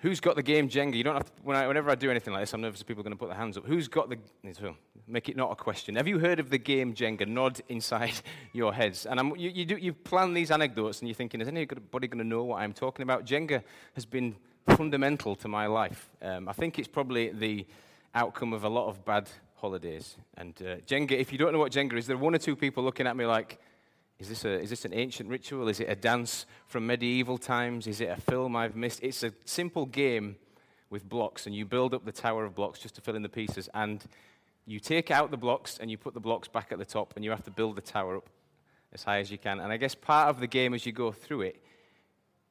Who's got the game Jenga? You don't have to, when I, whenever I do anything like this, I'm nervous people are going to put their hands up. Who's got the, make it not a question. Have you heard of the game Jenga? Nod inside your heads. And I'm, you, you, do, you plan these anecdotes and you're thinking, is anybody going to know what I'm talking about? Jenga has been fundamental to my life. Um, I think it's probably the outcome of a lot of bad holidays. And uh, Jenga, if you don't know what Jenga is, there are one or two people looking at me like, is this, a, is this an ancient ritual? Is it a dance from medieval times? Is it a film I've missed? It's a simple game with blocks, and you build up the tower of blocks just to fill in the pieces. And you take out the blocks and you put the blocks back at the top, and you have to build the tower up as high as you can. And I guess part of the game as you go through it,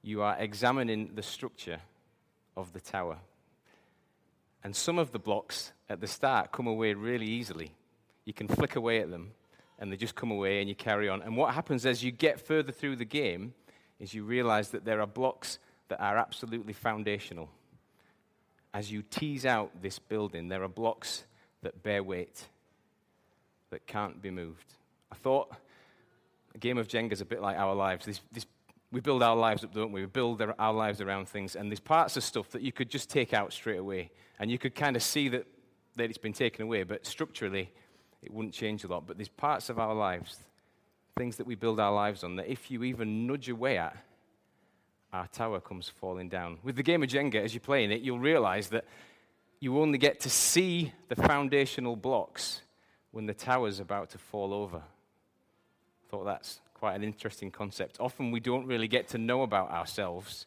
you are examining the structure of the tower. And some of the blocks at the start come away really easily. You can flick away at them and they just come away and you carry on. And what happens as you get further through the game is you realize that there are blocks that are absolutely foundational. As you tease out this building, there are blocks that bear weight, that can't be moved. I thought a game of Jenga is a bit like our lives. This, this, we build our lives up, don't we? We build our lives around things, and there's parts of stuff that you could just take out straight away, and you could kind of see that, that it's been taken away, but structurally, it wouldn't change a lot. But there's parts of our lives, things that we build our lives on, that if you even nudge away at, our tower comes falling down. With the game of Jenga, as you're playing it, you'll realize that you only get to see the foundational blocks when the tower's about to fall over. I thought that's quite an interesting concept. Often we don't really get to know about ourselves.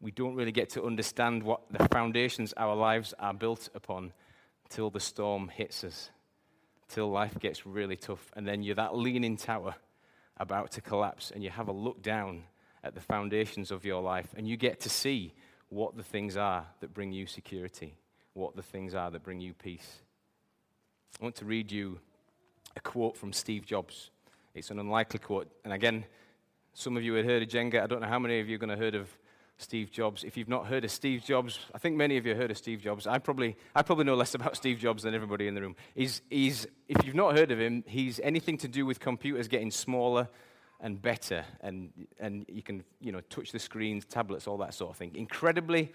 We don't really get to understand what the foundations our lives are built upon until the storm hits us till life gets really tough. And then you're that leaning tower about to collapse, and you have a look down at the foundations of your life, and you get to see what the things are that bring you security, what the things are that bring you peace. I want to read you a quote from Steve Jobs. It's an unlikely quote. And again, some of you had heard of Jenga. I don't know how many of you are going to heard of Steve Jobs. If you've not heard of Steve Jobs, I think many of you heard of Steve Jobs. I probably, I probably know less about Steve Jobs than everybody in the room. He's, he's, if you've not heard of him, he's anything to do with computers getting smaller and better, and, and you can you know, touch the screens, tablets, all that sort of thing. Incredibly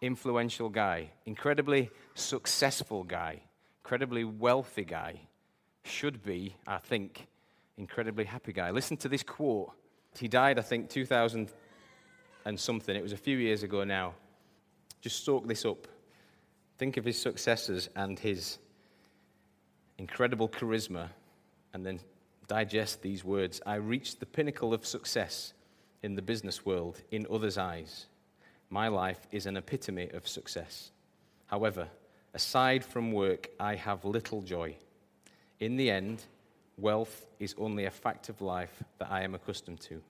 influential guy, incredibly successful guy, incredibly wealthy guy. Should be, I think, incredibly happy guy. Listen to this quote. He died, I think, 2000 and something. It was a few years ago now. Just soak this up. Think of his successors and his incredible charisma, and then digest these words. I reached the pinnacle of success in the business world in others' eyes. My life is an epitome of success. However, aside from work, I have little joy. In the end, wealth is only a fact of life that I am accustomed to.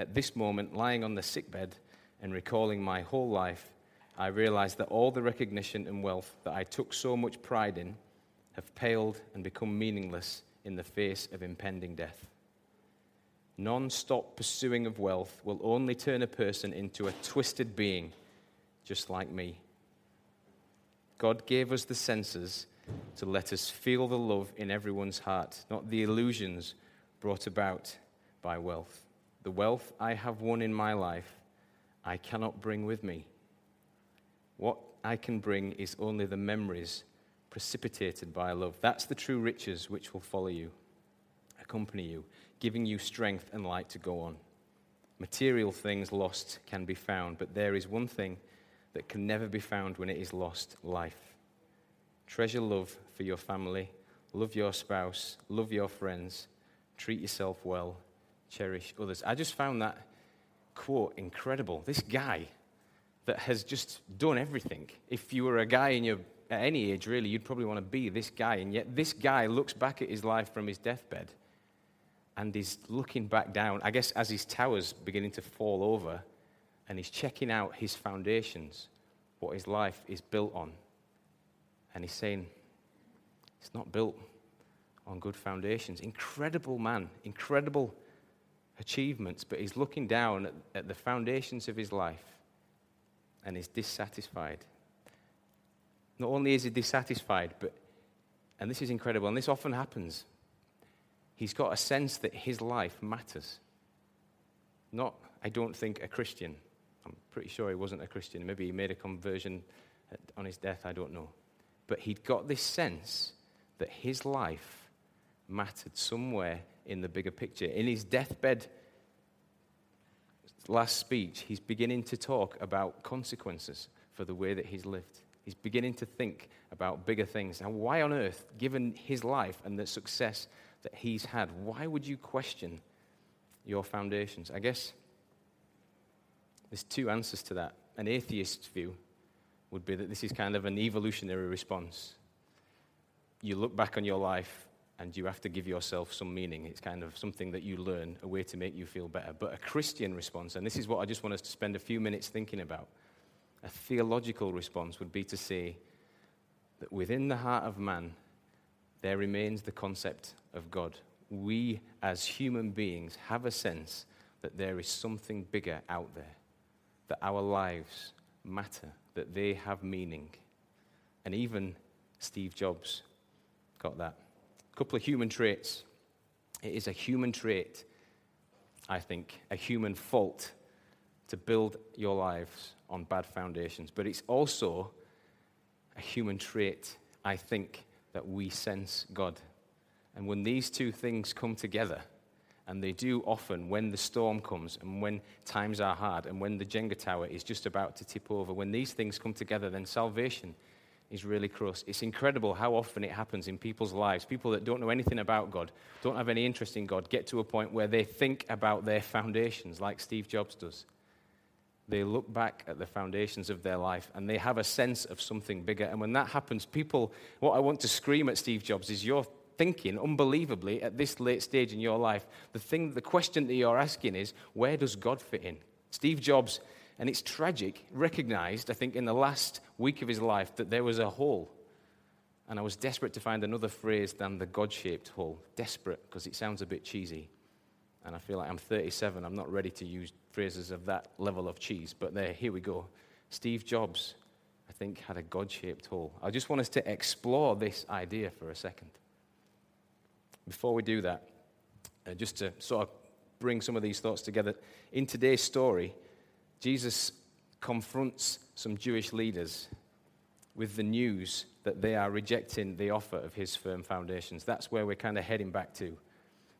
At this moment, lying on the sickbed and recalling my whole life, I realized that all the recognition and wealth that I took so much pride in have paled and become meaningless in the face of impending death. Non stop pursuing of wealth will only turn a person into a twisted being, just like me. God gave us the senses to let us feel the love in everyone's heart, not the illusions brought about by wealth. The wealth I have won in my life, I cannot bring with me. What I can bring is only the memories precipitated by love. That's the true riches which will follow you, accompany you, giving you strength and light to go on. Material things lost can be found, but there is one thing that can never be found when it is lost life. Treasure love for your family, love your spouse, love your friends, treat yourself well cherish others. I just found that quote incredible. This guy that has just done everything. If you were a guy in your at any age, really, you'd probably want to be this guy. And yet, this guy looks back at his life from his deathbed and he's looking back down, I guess, as his tower's beginning to fall over, and he's checking out his foundations, what his life is built on. And he's saying, it's not built on good foundations. Incredible man, incredible achievements, but he's looking down at, at the foundations of his life and is dissatisfied. Not only is he dissatisfied, but, and this is incredible, and this often happens, he's got a sense that his life matters. Not, I don't think, a Christian, I'm pretty sure he wasn't a Christian. Maybe he made a conversion on his death, I don't know. But he'd got this sense that his life mattered somewhere in the bigger picture. In his deathbed last speech, he's beginning to talk about consequences for the way that he's lived. He's beginning to think about bigger things. Now, why on earth, given his life and the success that he's had, why would you question your foundations? I guess there's two answers to that. An atheist's view would be that this is kind of an evolutionary response. You look back on your life and you have to give yourself some meaning. It's kind of something that you learn, a way to make you feel better. But a Christian response, and this is what I just want us to spend a few minutes thinking about, a theological response would be to say that within the heart of man, there remains the concept of God. We, as human beings, have a sense that there is something bigger out there, that our lives matter, that they have meaning. And even Steve Jobs got that. A couple of human traits. It is a human trait, I think, a human fault to build your lives on bad foundations. But it's also a human trait, I think, that we sense God. And when these two things come together, and they do often when the storm comes and when times are hard and when the Jenga tower is just about to tip over, when these things come together, then salvation is really close. It's incredible how often it happens in people's lives. People that don't know anything about God, don't have any interest in God, get to a point where they think about their foundations, like Steve Jobs does. They look back at the foundations of their life and they have a sense of something bigger. And when that happens, people, what I want to scream at Steve Jobs is you're thinking, unbelievably, at this late stage in your life, the thing, the question that you're asking is, where does God fit in? Steve Jobs and it's tragic, recognized, I think, in the last week of his life that there was a hole. And I was desperate to find another phrase than the God shaped hole. Desperate, because it sounds a bit cheesy. And I feel like I'm 37, I'm not ready to use phrases of that level of cheese. But there, here we go. Steve Jobs, I think, had a God shaped hole. I just want us to explore this idea for a second. Before we do that, uh, just to sort of bring some of these thoughts together, in today's story, Jesus confronts some Jewish leaders with the news that they are rejecting the offer of his firm foundations. That's where we're kind of heading back to.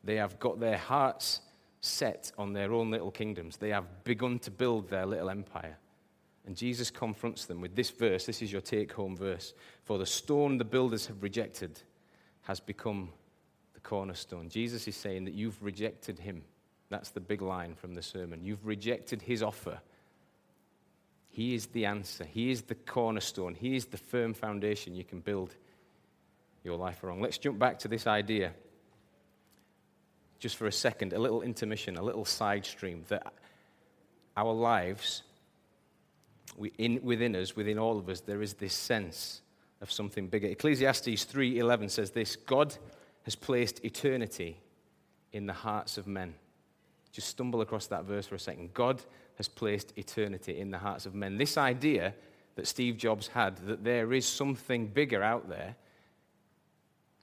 They have got their hearts set on their own little kingdoms, they have begun to build their little empire. And Jesus confronts them with this verse. This is your take home verse. For the stone the builders have rejected has become the cornerstone. Jesus is saying that you've rejected him. That's the big line from the sermon. You've rejected his offer he is the answer. He is the cornerstone. He is the firm foundation you can build your life around. Let's jump back to this idea just for a second, a little intermission, a little side stream that our lives, we, in, within us, within all of us, there is this sense of something bigger. Ecclesiastes 3:11 says this, God has placed eternity in the hearts of men. Just stumble across that verse for a second. God has placed eternity in the hearts of men. This idea that Steve Jobs had, that there is something bigger out there,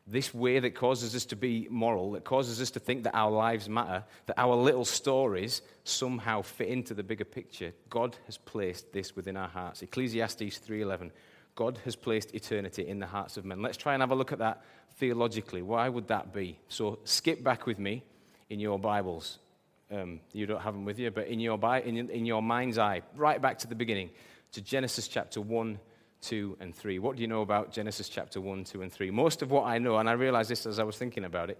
this way that causes us to be moral, that causes us to think that our lives matter, that our little stories somehow fit into the bigger picture. God has placed this within our hearts. Ecclesiastes 3:11. God has placed eternity in the hearts of men. Let's try and have a look at that theologically. Why would that be? So skip back with me in your Bibles um, you don't have them with you, but in your, in, in your mind's eye, right back to the beginning, to Genesis chapter 1, 2, and 3. What do you know about Genesis chapter 1, 2, and 3? Most of what I know, and I realized this as I was thinking about it,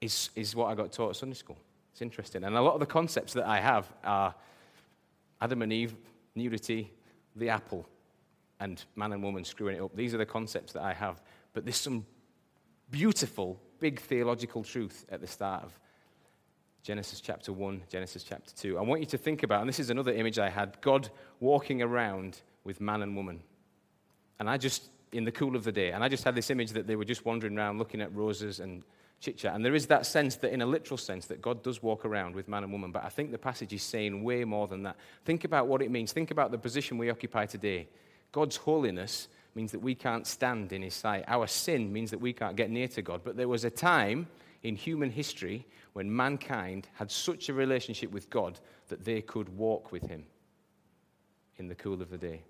is, is what I got taught at Sunday school. It's interesting. And a lot of the concepts that I have are Adam and Eve, nudity, the apple, and man and woman screwing it up. These are the concepts that I have. But there's some beautiful, big theological truth at the start of Genesis chapter 1, Genesis chapter 2. I want you to think about, and this is another image I had God walking around with man and woman. And I just, in the cool of the day, and I just had this image that they were just wandering around looking at roses and chit chat. And there is that sense that, in a literal sense, that God does walk around with man and woman. But I think the passage is saying way more than that. Think about what it means. Think about the position we occupy today. God's holiness means that we can't stand in his sight. Our sin means that we can't get near to God. But there was a time in human history when mankind had such a relationship with God that they could walk with him. in the cool of the day.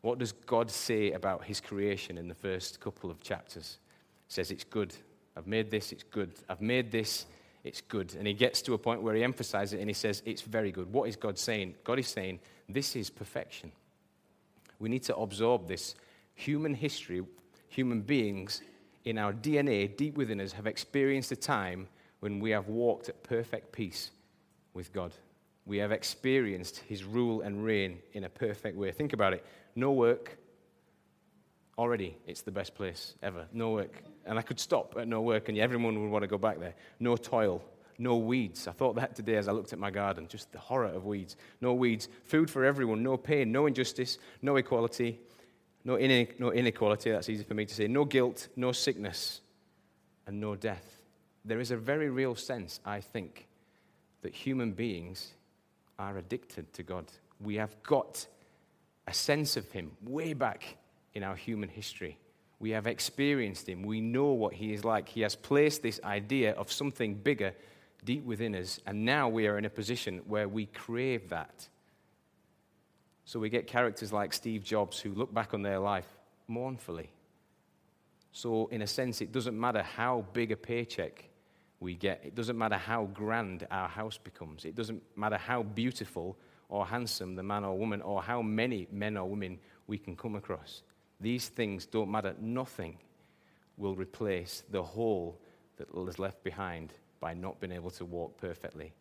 What does God say about his creation in the first couple of chapters? He says, It's good. I've made this, it's good. I've made this, it's good. And he gets to a point where he emphasizes it and he says, It's very good. What is God saying? God is saying, This is perfection. We need to absorb this. Human history, human beings in our DNA, deep within us, have experienced a time when we have walked at perfect peace with God. We have experienced his rule and reign in a perfect way. Think about it. No work. Already, it's the best place ever. No work. And I could stop at no work, and everyone would want to go back there. No toil. No weeds. I thought that today as I looked at my garden. Just the horror of weeds. No weeds. Food for everyone. No pain. No injustice. No equality. No, no inequality. That's easy for me to say. No guilt. No sickness. And no death. There is a very real sense, I think, that human beings are addicted to God. We have got a sense of Him way back in our human history. We have experienced Him. We know what He is like. He has placed this idea of something bigger deep within us, and now we are in a position where we crave that. So we get characters like Steve Jobs who look back on their life mournfully. So, in a sense, it doesn't matter how big a paycheck we get, it doesn't matter how grand our house becomes, it doesn't matter how beautiful or handsome the man or woman, or how many men or women we can come across. These things don't matter. Nothing will replace the hole that is left behind by not being able to walk perfectly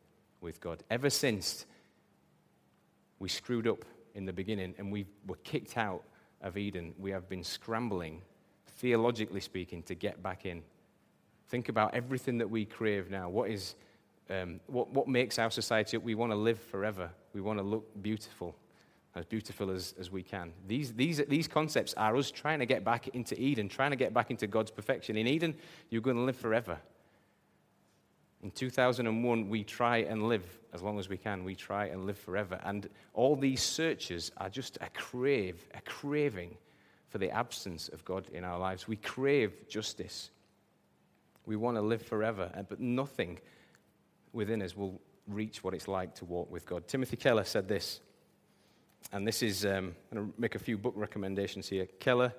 with God. Ever since we screwed up in the beginning and we were kicked out of Eden, we have been scrambling, theologically speaking, to get back in. Think about everything that we crave now. What is um, what, what makes our society up? We want to live forever. We want to look beautiful, as beautiful as, as we can. These, these, these concepts are us trying to get back into Eden, trying to get back into God's perfection. In Eden, you're going to live forever. In 2001, we try and live as long as we can. We try and live forever. And all these searches are just a crave, a craving for the absence of God in our lives. We crave justice. We want to live forever, but nothing within us will reach what it's like to walk with God. Timothy Keller said this, and this is, um, I'm going to make a few book recommendations here. Keller,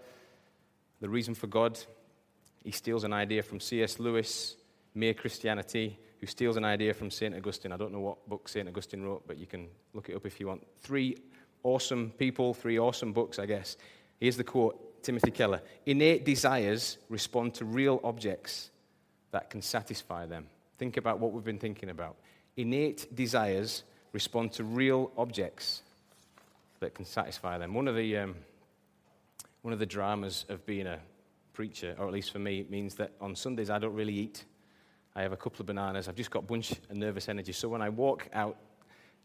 The Reason for God, he steals an idea from C.S. Lewis, Mere Christianity, who steals an idea from St. Augustine. I don't know what book St. Augustine wrote, but you can look it up if you want. Three awesome people, three awesome books, I guess. Here's the quote Timothy Keller Innate desires respond to real objects that can satisfy them. Think about what we've been thinking about. Innate desires respond to real objects that can satisfy them. One of the, um, one of the dramas of being a preacher, or at least for me, means that on Sundays I don't really eat. I have a couple of bananas. I've just got a bunch of nervous energy. So when I walk out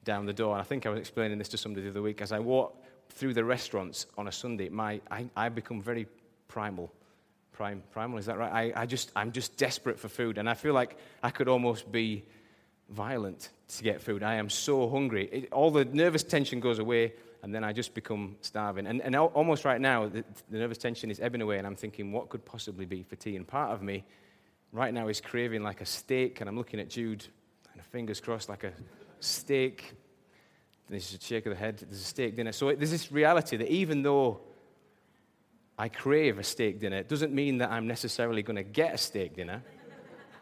down the door, and I think I was explaining this to somebody the other week, as I walk through the restaurants on a Sunday, my, I, I become very primal prime, primal, is that right? I, I just, I'm just desperate for food, and I feel like I could almost be violent to get food. I am so hungry. It, all the nervous tension goes away, and then I just become starving. And, and almost right now, the, the nervous tension is ebbing away, and I'm thinking, what could possibly be for tea? And part of me right now is craving like a steak, and I'm looking at Jude, and fingers crossed, like a steak. There's a shake of the head. There's a steak dinner. So there's this reality that even though I crave a steak dinner. It doesn't mean that I'm necessarily going to get a steak dinner.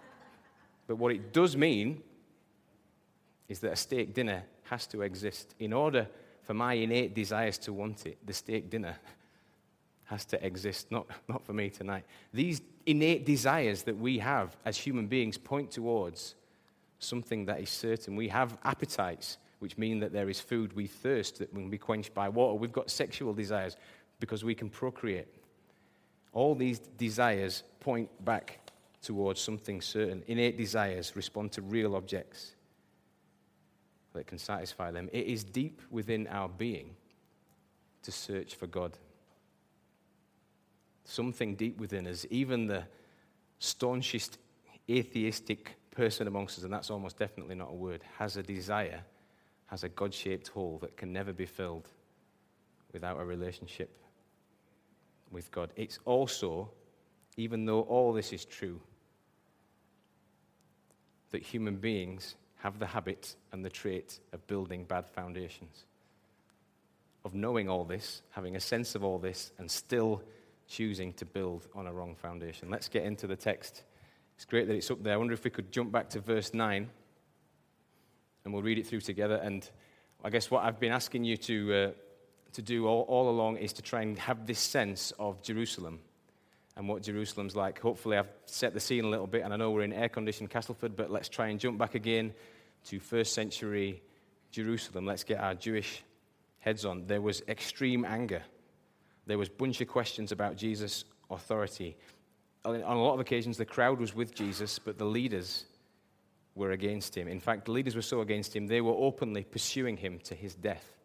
but what it does mean is that a steak dinner has to exist. In order for my innate desires to want it, the steak dinner has to exist, not, not for me tonight. These innate desires that we have as human beings point towards something that is certain. We have appetites, which mean that there is food. We thirst that can be quenched by water. We've got sexual desires because we can procreate. All these desires point back towards something certain. Innate desires respond to real objects that can satisfy them. It is deep within our being to search for God. Something deep within us, even the staunchest atheistic person amongst us, and that's almost definitely not a word, has a desire, has a God shaped hole that can never be filled without a relationship with God. It's also, even though all this is true, that human beings have the habit and the trait of building bad foundations. of knowing all this, having a sense of all this, and still choosing to build on a wrong foundation. Let's get into the text. It's great that it's up there. I wonder if we could jump back to verse 9 and we'll read it through together. And I guess what I've been asking you to, uh, to do all, all along is to try and have this sense of Jerusalem and what Jerusalem's like. Hopefully, I've set the scene a little bit, and I know we're in air conditioned Castleford, but let's try and jump back again to first century Jerusalem. Let's get our Jewish heads on. There was extreme anger, there was a bunch of questions about Jesus' authority. On a lot of occasions, the crowd was with Jesus, but the leaders were against him. In fact, the leaders were so against him, they were openly pursuing him to his death.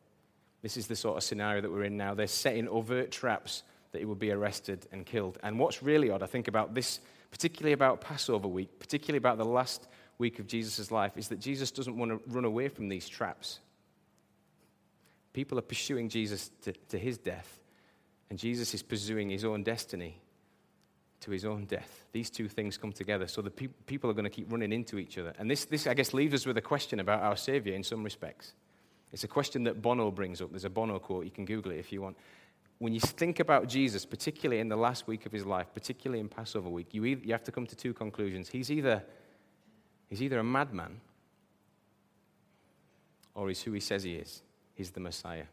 This is the sort of scenario that we're in now. They're setting overt traps that he would be arrested and killed. And what's really odd, I think, about this, particularly about Passover week, particularly about the last week of Jesus' life, is that Jesus doesn't want to run away from these traps. People are pursuing Jesus to, to his death, and Jesus is pursuing his own destiny to his own death. These two things come together, so the pe- people are going to keep running into each other. And this, this, I guess, leaves us with a question about our Savior in some respects. It's a question that Bono brings up. There's a Bono quote, you can Google it if you want. When you think about Jesus, particularly in the last week of his life, particularly in Passover week, you, either, you have to come to two conclusions. He's either, he's either a madman or he's who he says he is. He's the Messiah.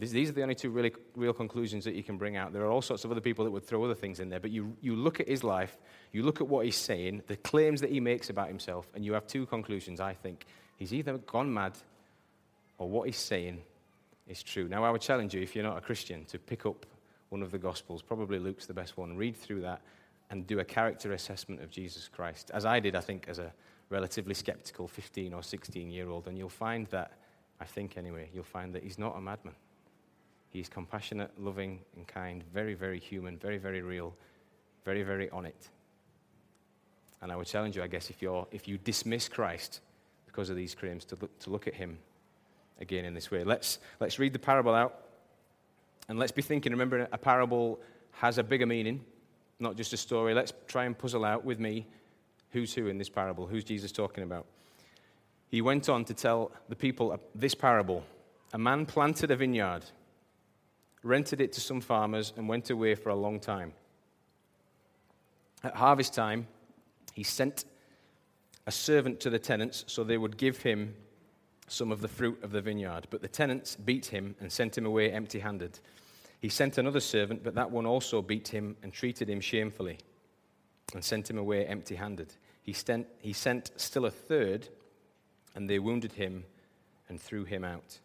These are the only two really real conclusions that you can bring out. There are all sorts of other people that would throw other things in there, but you, you look at his life, you look at what he's saying, the claims that he makes about himself, and you have two conclusions, I think. He's either gone mad or what he's saying is true. Now, I would challenge you, if you're not a Christian, to pick up one of the Gospels. Probably Luke's the best one. Read through that and do a character assessment of Jesus Christ, as I did, I think, as a relatively skeptical 15 or 16 year old. And you'll find that, I think anyway, you'll find that he's not a madman. He's compassionate, loving, and kind, very, very human, very, very real, very, very on it. And I would challenge you, I guess, if, you're, if you dismiss Christ because of these claims, to look, to look at him again in this way. Let's, let's read the parable out. And let's be thinking, remember, a parable has a bigger meaning, not just a story. Let's try and puzzle out with me who's who in this parable. Who's Jesus talking about? He went on to tell the people this parable A man planted a vineyard rented it to some farmers, and went away for a long time. At harvest time, he sent a servant to the tenants so they would give him some of the fruit of the vineyard. But the tenants beat him and sent him away empty handed. He sent another servant, but that one also beat him and treated him shamefully and sent him away empty handed. He sent, he sent still a third, and they wounded him and threw him out.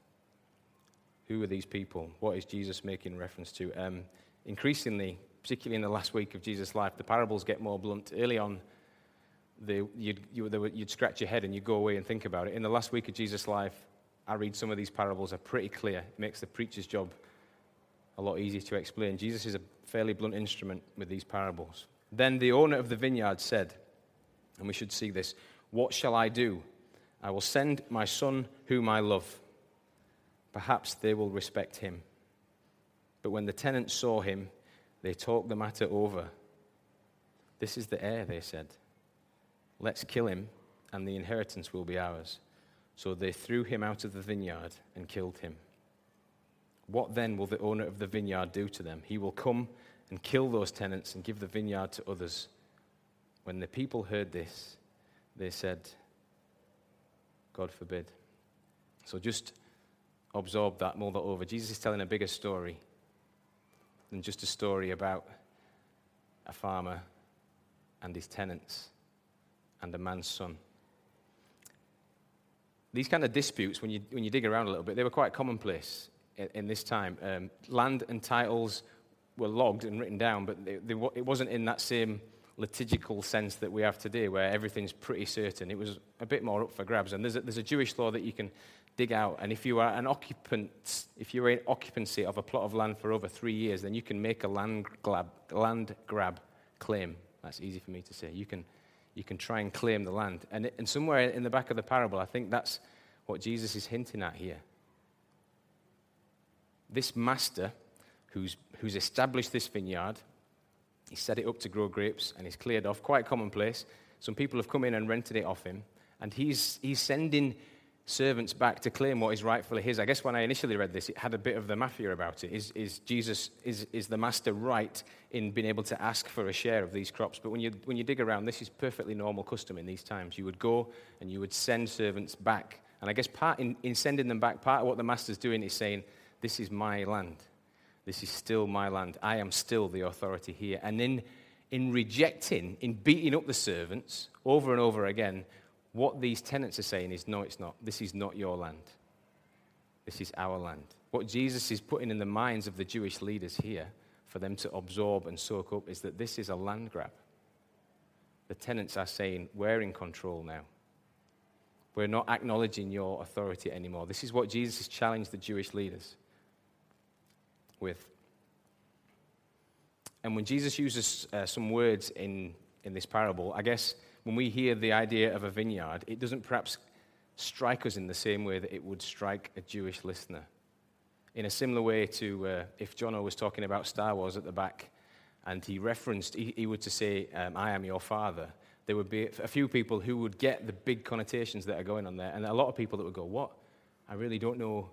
Who are these people? What is Jesus making reference to? Um, increasingly, particularly in the last week of Jesus' life, the parables get more blunt. Early on, they, you'd, you, they would, you'd scratch your head and you'd go away and think about it. In the last week of Jesus' life, I read some of these parables are pretty clear. It makes the preacher's job a lot easier to explain. Jesus is a fairly blunt instrument with these parables. Then the owner of the vineyard said, and we should see this, What shall I do? I will send my son whom I love. Perhaps they will respect him. But when the tenants saw him, they talked the matter over. This is the heir, they said. Let's kill him, and the inheritance will be ours. So they threw him out of the vineyard and killed him. What then will the owner of the vineyard do to them? He will come and kill those tenants and give the vineyard to others. When the people heard this, they said, God forbid. So just absorb that, mull that over. Jesus is telling a bigger story than just a story about a farmer and his tenants and a man's son. These kind of disputes, when you, when you dig around a little bit, they were quite commonplace in, in this time. Um, land and titles were logged and written down, but they, they, it wasn't in that same liturgical sense that we have today, where everything's pretty certain. It was a bit more up for grabs. And there's a, there's a Jewish law that you can dig out. And if you are an occupant, if you're in occupancy of a plot of land for over three years, then you can make a land grab, land grab claim. That's easy for me to say. You can, you can try and claim the land. And, and somewhere in the back of the parable, I think that's what Jesus is hinting at here. This master who's, who's established this vineyard, he set it up to grow grapes and he's cleared off, quite commonplace. Some people have come in and rented it off him. And he's, he's sending servants back to claim what is rightfully his. I guess when I initially read this, it had a bit of the mafia about it. Is, is Jesus, is, is the master right in being able to ask for a share of these crops? But when you, when you dig around, this is perfectly normal custom in these times. You would go and you would send servants back. And I guess part in, in sending them back, part of what the master's doing is saying, This is my land. This is still my land. I am still the authority here. And in, in rejecting, in beating up the servants over and over again, what these tenants are saying is, no, it's not. This is not your land. This is our land. What Jesus is putting in the minds of the Jewish leaders here for them to absorb and soak up is that this is a land grab. The tenants are saying, we're in control now. We're not acknowledging your authority anymore. This is what Jesus has challenged the Jewish leaders with. And when Jesus uses uh, some words in, in this parable, I guess when we hear the idea of a vineyard, it doesn't perhaps strike us in the same way that it would strike a Jewish listener. In a similar way to uh, if Jono was talking about Star Wars at the back and he referenced, he, he would to say, um, I am your father, there would be a few people who would get the big connotations that are going on there, and a lot of people that would go, What? I really don't know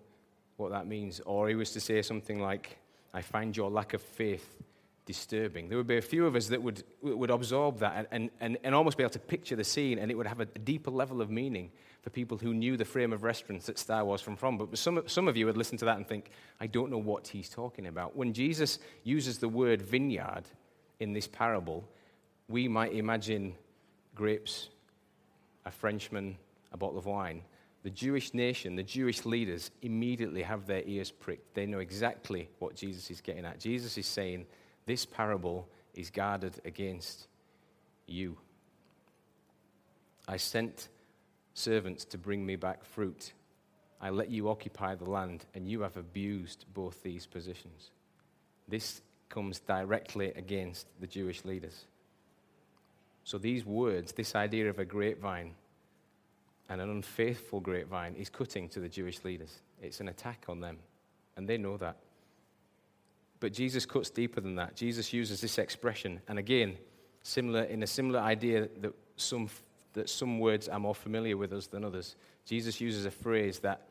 what that means. Or he was to say something like, I find your lack of faith disturbing. There would be a few of us that would, would absorb that and, and, and almost be able to picture the scene, and it would have a deeper level of meaning for people who knew the frame of reference that Star Wars from from. But some, some of you would listen to that and think, I don't know what he's talking about. When Jesus uses the word vineyard in this parable, we might imagine grapes, a Frenchman, a bottle of wine. The Jewish nation, the Jewish leaders immediately have their ears pricked. They know exactly what Jesus is getting at. Jesus is saying, This parable is guarded against you. I sent servants to bring me back fruit. I let you occupy the land, and you have abused both these positions. This comes directly against the Jewish leaders. So, these words, this idea of a grapevine and an unfaithful grapevine, is cutting to the Jewish leaders. It's an attack on them, and they know that. But Jesus cuts deeper than that. Jesus uses this expression, and again, similar in a similar idea that some, that some words are more familiar with us than others. Jesus uses a phrase that,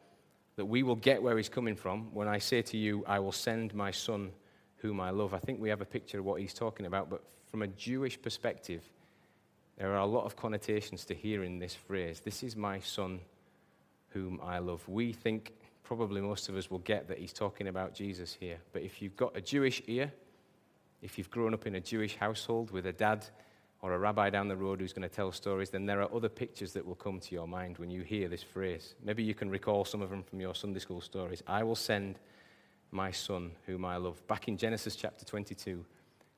that we will get where he's coming from when I say to you, I will send my son whom I love. I think we have a picture of what he's talking about, but from a Jewish perspective, there are a lot of connotations to hearing this phrase. This is my son whom I love. We think, probably most of us will get that he's talking about Jesus here. But if you've got a Jewish ear, if you've grown up in a Jewish household with a dad or a rabbi down the road who's going to tell stories, then there are other pictures that will come to your mind when you hear this phrase. Maybe you can recall some of them from your Sunday school stories. I will send my son whom I love. Back in Genesis chapter 22,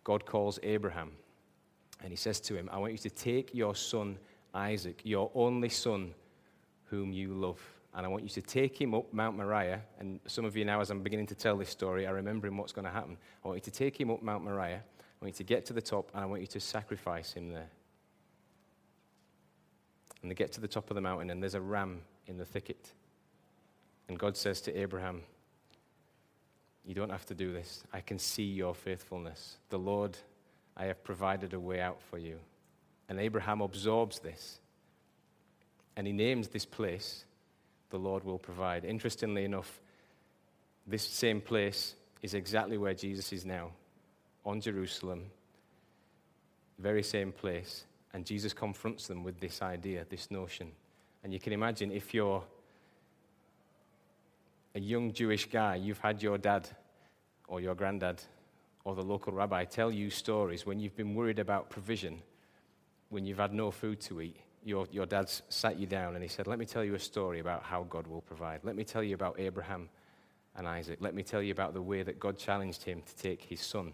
God calls Abraham and he says to him, I want you to take your son Isaac, your only son, whom you love, and I want you to take him up Mount Moriah. And some of you now, as I'm beginning to tell this story, are remembering what's going to happen. I want you to take him up Mount Moriah. I want you to get to the top, and I want you to sacrifice him there. And they get to the top of the mountain, and there's a ram in the thicket. And God says to Abraham, You don't have to do this. I can see your faithfulness. The Lord I have provided a way out for you. And Abraham absorbs this. And he names this place, the Lord will provide. Interestingly enough, this same place is exactly where Jesus is now, on Jerusalem, very same place. And Jesus confronts them with this idea, this notion. And you can imagine if you're a young Jewish guy, you've had your dad or your granddad or the local rabbi tell you stories when you've been worried about provision, when you've had no food to eat. Your, your dad's sat you down and he said, Let me tell you a story about how God will provide. Let me tell you about Abraham and Isaac. Let me tell you about the way that God challenged him to take his son,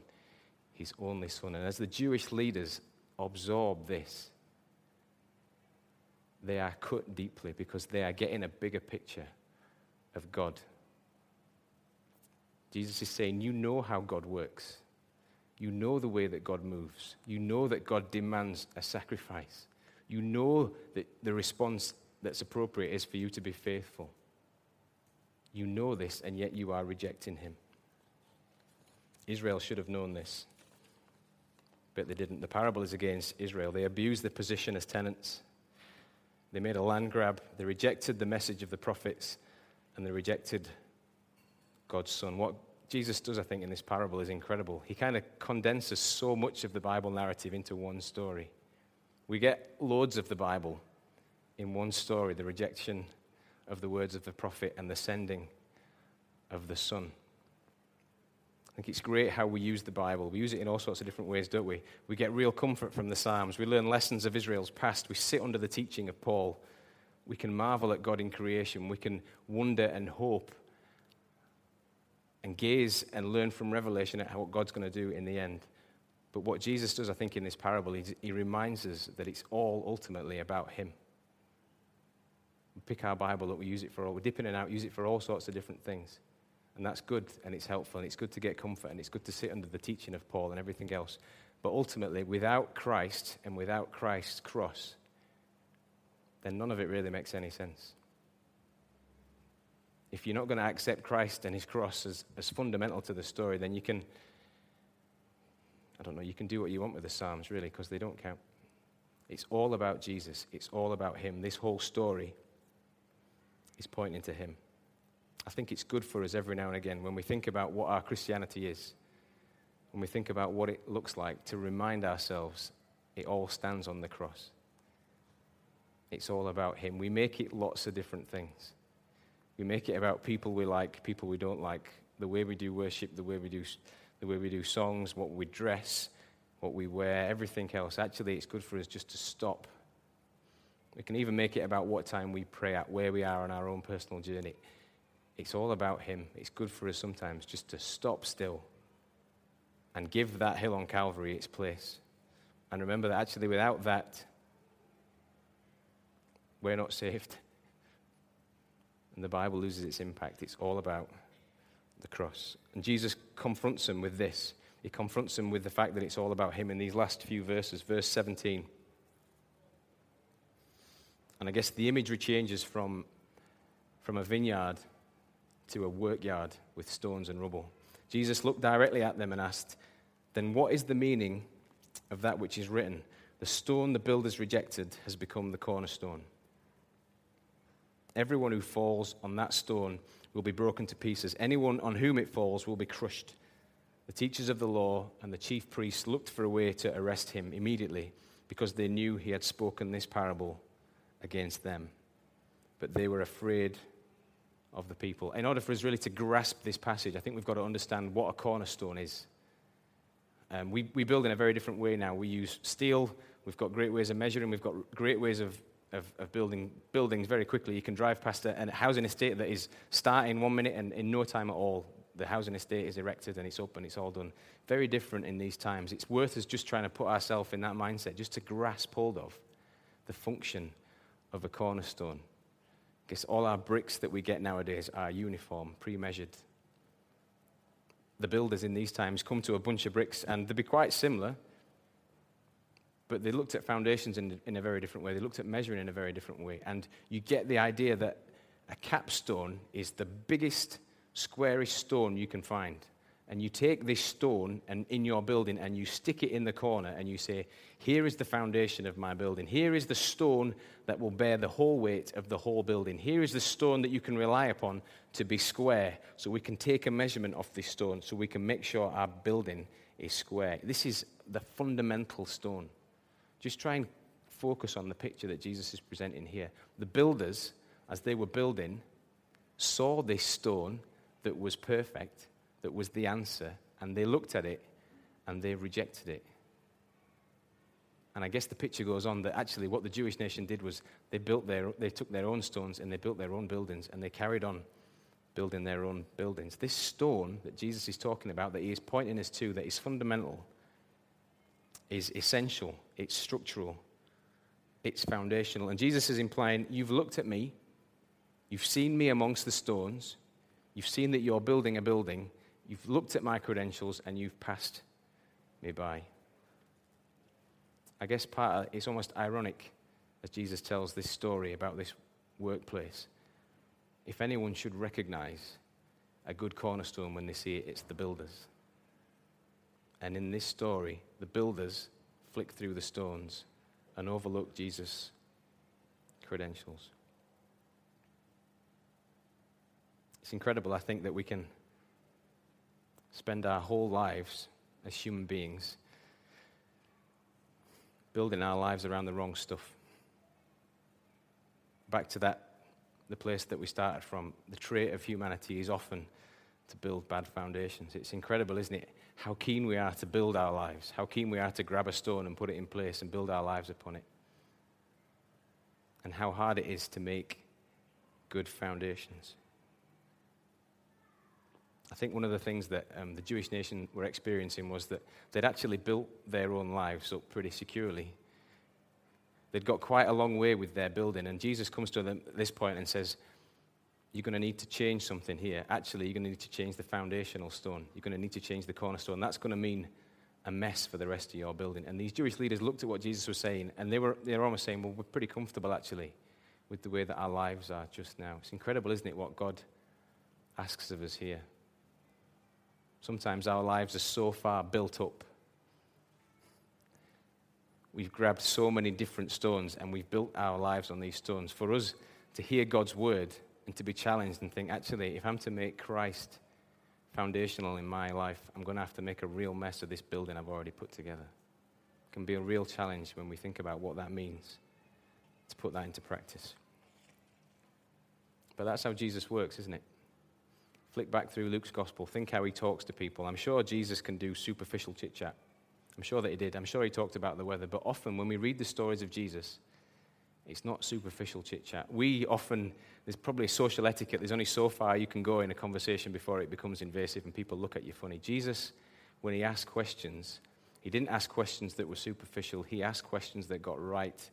his only son. And as the Jewish leaders absorb this, they are cut deeply because they are getting a bigger picture of God Jesus is saying, You know how God works. You know the way that God moves. You know that God demands a sacrifice. You know that the response that's appropriate is for you to be faithful. You know this, and yet you are rejecting Him. Israel should have known this, but they didn't. The parable is against Israel. They abused their position as tenants. They made a land grab. They rejected the message of the prophets and they rejected God's Son. What Jesus does, I think, in this parable is incredible. He kind of condenses so much of the Bible narrative into one story. We get loads of the Bible in one story the rejection of the words of the prophet and the sending of the Son. I think it's great how we use the Bible. We use it in all sorts of different ways, don't we? We get real comfort from the Psalms. We learn lessons of Israel's past. We sit under the teaching of Paul. We can marvel at God in creation. We can wonder and hope and gaze and learn from Revelation at what God's going to do in the end. But what Jesus does, I think, in this parable, is he reminds us that it's all ultimately about Him. We pick our Bible up, we use it for all, we dip in and out, use it for all sorts of different things. And that's good and it's helpful and it's good to get comfort and it's good to sit under the teaching of Paul and everything else. But ultimately, without Christ and without Christ's cross, then none of it really makes any sense if you're not going to accept Christ and his cross as, as fundamental to the story, then you can, I don't know, you can do what you want with the Psalms, really, because they don't count. It's all about Jesus, it's all about him. This whole story is pointing to him. I think it's good for us every now and again when we think about what our Christianity is, when we think about what it looks like, to remind ourselves it all stands on the cross. It's all about him. We make it lots of different things. We make it about people we like, people we don't like, the way we do worship, the way we do, the way we do songs, what we dress, what we wear, everything else. Actually, it's good for us just to stop. We can even make it about what time we pray at, where we are on our own personal journey. It's all about Him. It's good for us sometimes just to stop still and give that hill on Calvary its place. And remember that actually, without that, we're not saved and the Bible loses its impact. It's all about the cross. And Jesus confronts them with this. He confronts them with the fact that it's all about him in these last few verses. Verse 17. And I guess the imagery changes from, from a vineyard to a workyard with stones and rubble. Jesus looked directly at them and asked, Then what is the meaning of that which is written? The stone the builders rejected has become the cornerstone. Everyone who falls on that stone will be broken to pieces. Anyone on whom it falls will be crushed. The teachers of the law and the chief priests looked for a way to arrest him immediately because they knew he had spoken this parable against them. But they were afraid of the people. In order for us really to grasp this passage, I think we've got to understand what a cornerstone is. Um, we, we build in a very different way now. We use steel, we've got great ways of measuring, we've got great ways of of, of building buildings very quickly. You can drive past a, a housing estate that is starting one minute, and in no time at all, the housing estate is erected and it's up and it's all done. Very different in these times. It's worth us just trying to put ourselves in that mindset, just to grasp hold of the function of a cornerstone. Because all our bricks that we get nowadays are uniform, pre measured. The builders in these times come to a bunch of bricks and they'd be quite similar, but they looked at foundations in, in a very different way. They looked at measuring in a very different way. And you get the idea that a capstone is the biggest, squarish stone you can find. And you take this stone and in your building and you stick it in the corner and you say, Here is the foundation of my building. Here is the stone that will bear the whole weight of the whole building. Here is the stone that you can rely upon to be square. So we can take a measurement of this stone so we can make sure our building is square. This is the fundamental stone. Just try and focus on the picture that Jesus is presenting here. The builders, as they were building, saw this stone that was perfect, that was the answer, and they looked at it and they rejected it. And I guess the picture goes on that actually what the Jewish nation did was they built their, they took their own stones and they built their own buildings and they carried on building their own buildings. This stone that Jesus is talking about, that he is pointing us to, that is fundamental, is essential, it's structural, it's foundational. And Jesus is implying, You've looked at me, you've seen me amongst the stones, you've seen that you're building a building, you've looked at my credentials, and you've passed me by. I guess part of, it's almost ironic as Jesus tells this story about this workplace. If anyone should recognize a good cornerstone when they see it, it's the builders. And in this story, the builders flick through the stones and overlook Jesus' credentials. It's incredible, I think, that we can spend our whole lives as human beings building our lives around the wrong stuff. Back to that, the place that we started from, the trait of humanity is often to build bad foundations. It's incredible, isn't it? How keen we are to build our lives, how keen we are to grab a stone and put it in place and build our lives upon it. And how hard it is to make good foundations. I think one of the things that um, the Jewish nation were experiencing was that they'd actually built their own lives up pretty securely. They'd got quite a long way with their building, and Jesus comes to them at this point and says, You're going to need to change something here. Actually, you're going to need to change the foundational stone. You're going to need to change the cornerstone. That's going to mean a mess for the rest of your building. And these Jewish leaders looked at what Jesus was saying, and they were, they were almost saying, Well, we're pretty comfortable actually with the way that our lives are just now. It's incredible, isn't it, what God asks of us here? Sometimes our lives are so far built up. We've grabbed so many different stones and we've built our lives on these stones. For us to hear God's word and to be challenged and think, actually, if I'm to make Christ foundational in my life, I'm going to have to make a real mess of this building I've already put together. It can be a real challenge when we think about what that means to put that into practice. But that's how Jesus works, isn't it? Flick back through Luke's gospel, think how he talks to people. I'm sure Jesus can do superficial chit chat. I'm sure that he did. I'm sure he talked about the weather. But often when we read the stories of Jesus, it's not superficial chit chat. We often, there's probably social etiquette. There's only so far you can go in a conversation before it becomes invasive and people look at you funny. Jesus, when he asked questions, he didn't ask questions that were superficial. He asked questions that got right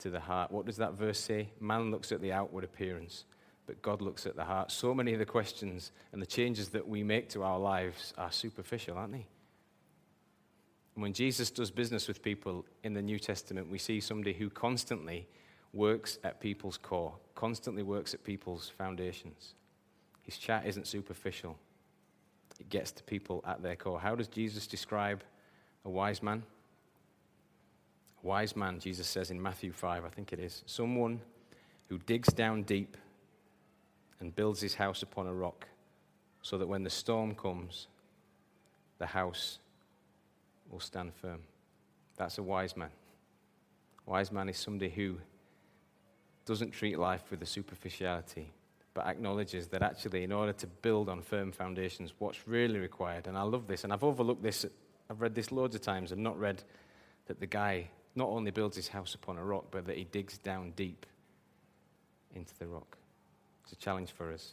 to the heart. What does that verse say? Man looks at the outward appearance, but God looks at the heart. So many of the questions and the changes that we make to our lives are superficial, aren't they? And when Jesus does business with people in the New Testament, we see somebody who constantly works at people's core, constantly works at people's foundations. His chat isn't superficial, it gets to people at their core. How does Jesus describe a wise man? A wise man, Jesus says in Matthew 5, I think it is, someone who digs down deep and builds his house upon a rock, so that when the storm comes, the house will stand firm. That's a wise man. A wise man is somebody who doesn't treat life with a superficiality, but acknowledges that actually, in order to build on firm foundations, what's really required, and I love this, and I've overlooked this, I've read this loads of times and not read that the guy not only builds his house upon a rock, but that he digs down deep into the rock. It's a challenge for us.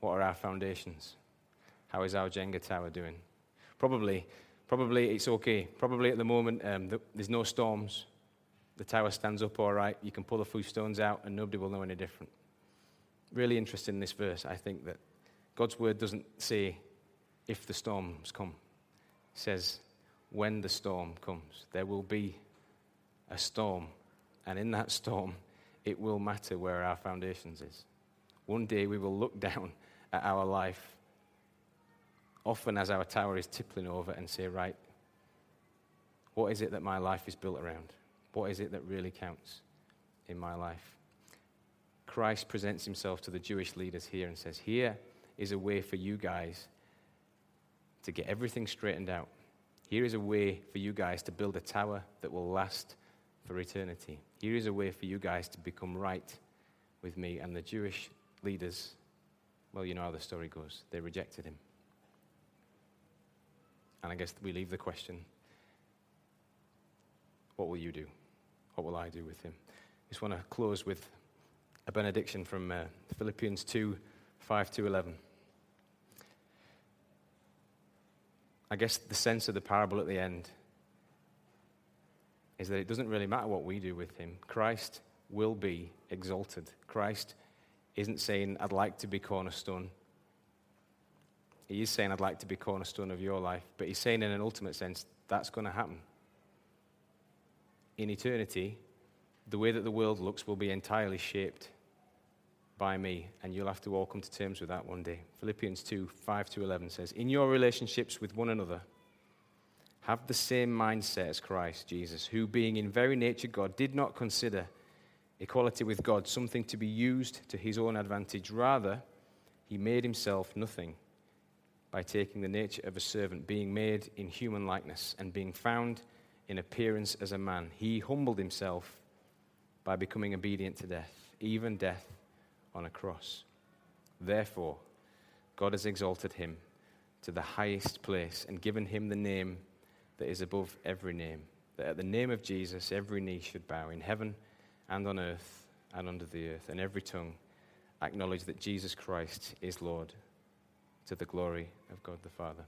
What are our foundations? How is our Jenga tower doing? Probably, probably it's okay. Probably at the moment um, there's no storms. The tower stands up all right. You can pull a few stones out and nobody will know any different. Really interesting in this verse, I think that God's word doesn't say if the storms come. It says when the storm comes. There will be a storm. And in that storm, it will matter where our foundations is. One day we will look down at our life, often as our tower is tippling over, and say, right, what is it that my life is built around? What is it that really counts in my life? Christ presents himself to the Jewish leaders here and says, Here is a way for you guys to get everything straightened out. Here is a way for you guys to build a tower that will last for eternity. Here is a way for you guys to become right with me. And the Jewish leaders, well, you know how the story goes. They rejected him. And I guess we leave the question what will you do? What will I do with him? I just want to close with a benediction from uh, Philippians 2 5 to 11. I guess the sense of the parable at the end is that it doesn't really matter what we do with him. Christ will be exalted. Christ isn't saying, I'd like to be cornerstone. He is saying, I'd like to be cornerstone of your life. But he's saying, in an ultimate sense, that's going to happen. In eternity, the way that the world looks will be entirely shaped by me, and you'll have to all come to terms with that one day. Philippians 2 5 to 11 says, In your relationships with one another, have the same mindset as Christ Jesus, who, being in very nature God, did not consider equality with God something to be used to his own advantage. Rather, he made himself nothing by taking the nature of a servant, being made in human likeness, and being found in appearance as a man. He humbled himself by becoming obedient to death, even death on a cross. Therefore, God has exalted him to the highest place and given him the name that is above every name, that at the name of Jesus every knee should bow in heaven and on earth and under the earth, and every tongue acknowledge that Jesus Christ is Lord to the glory of God the Father.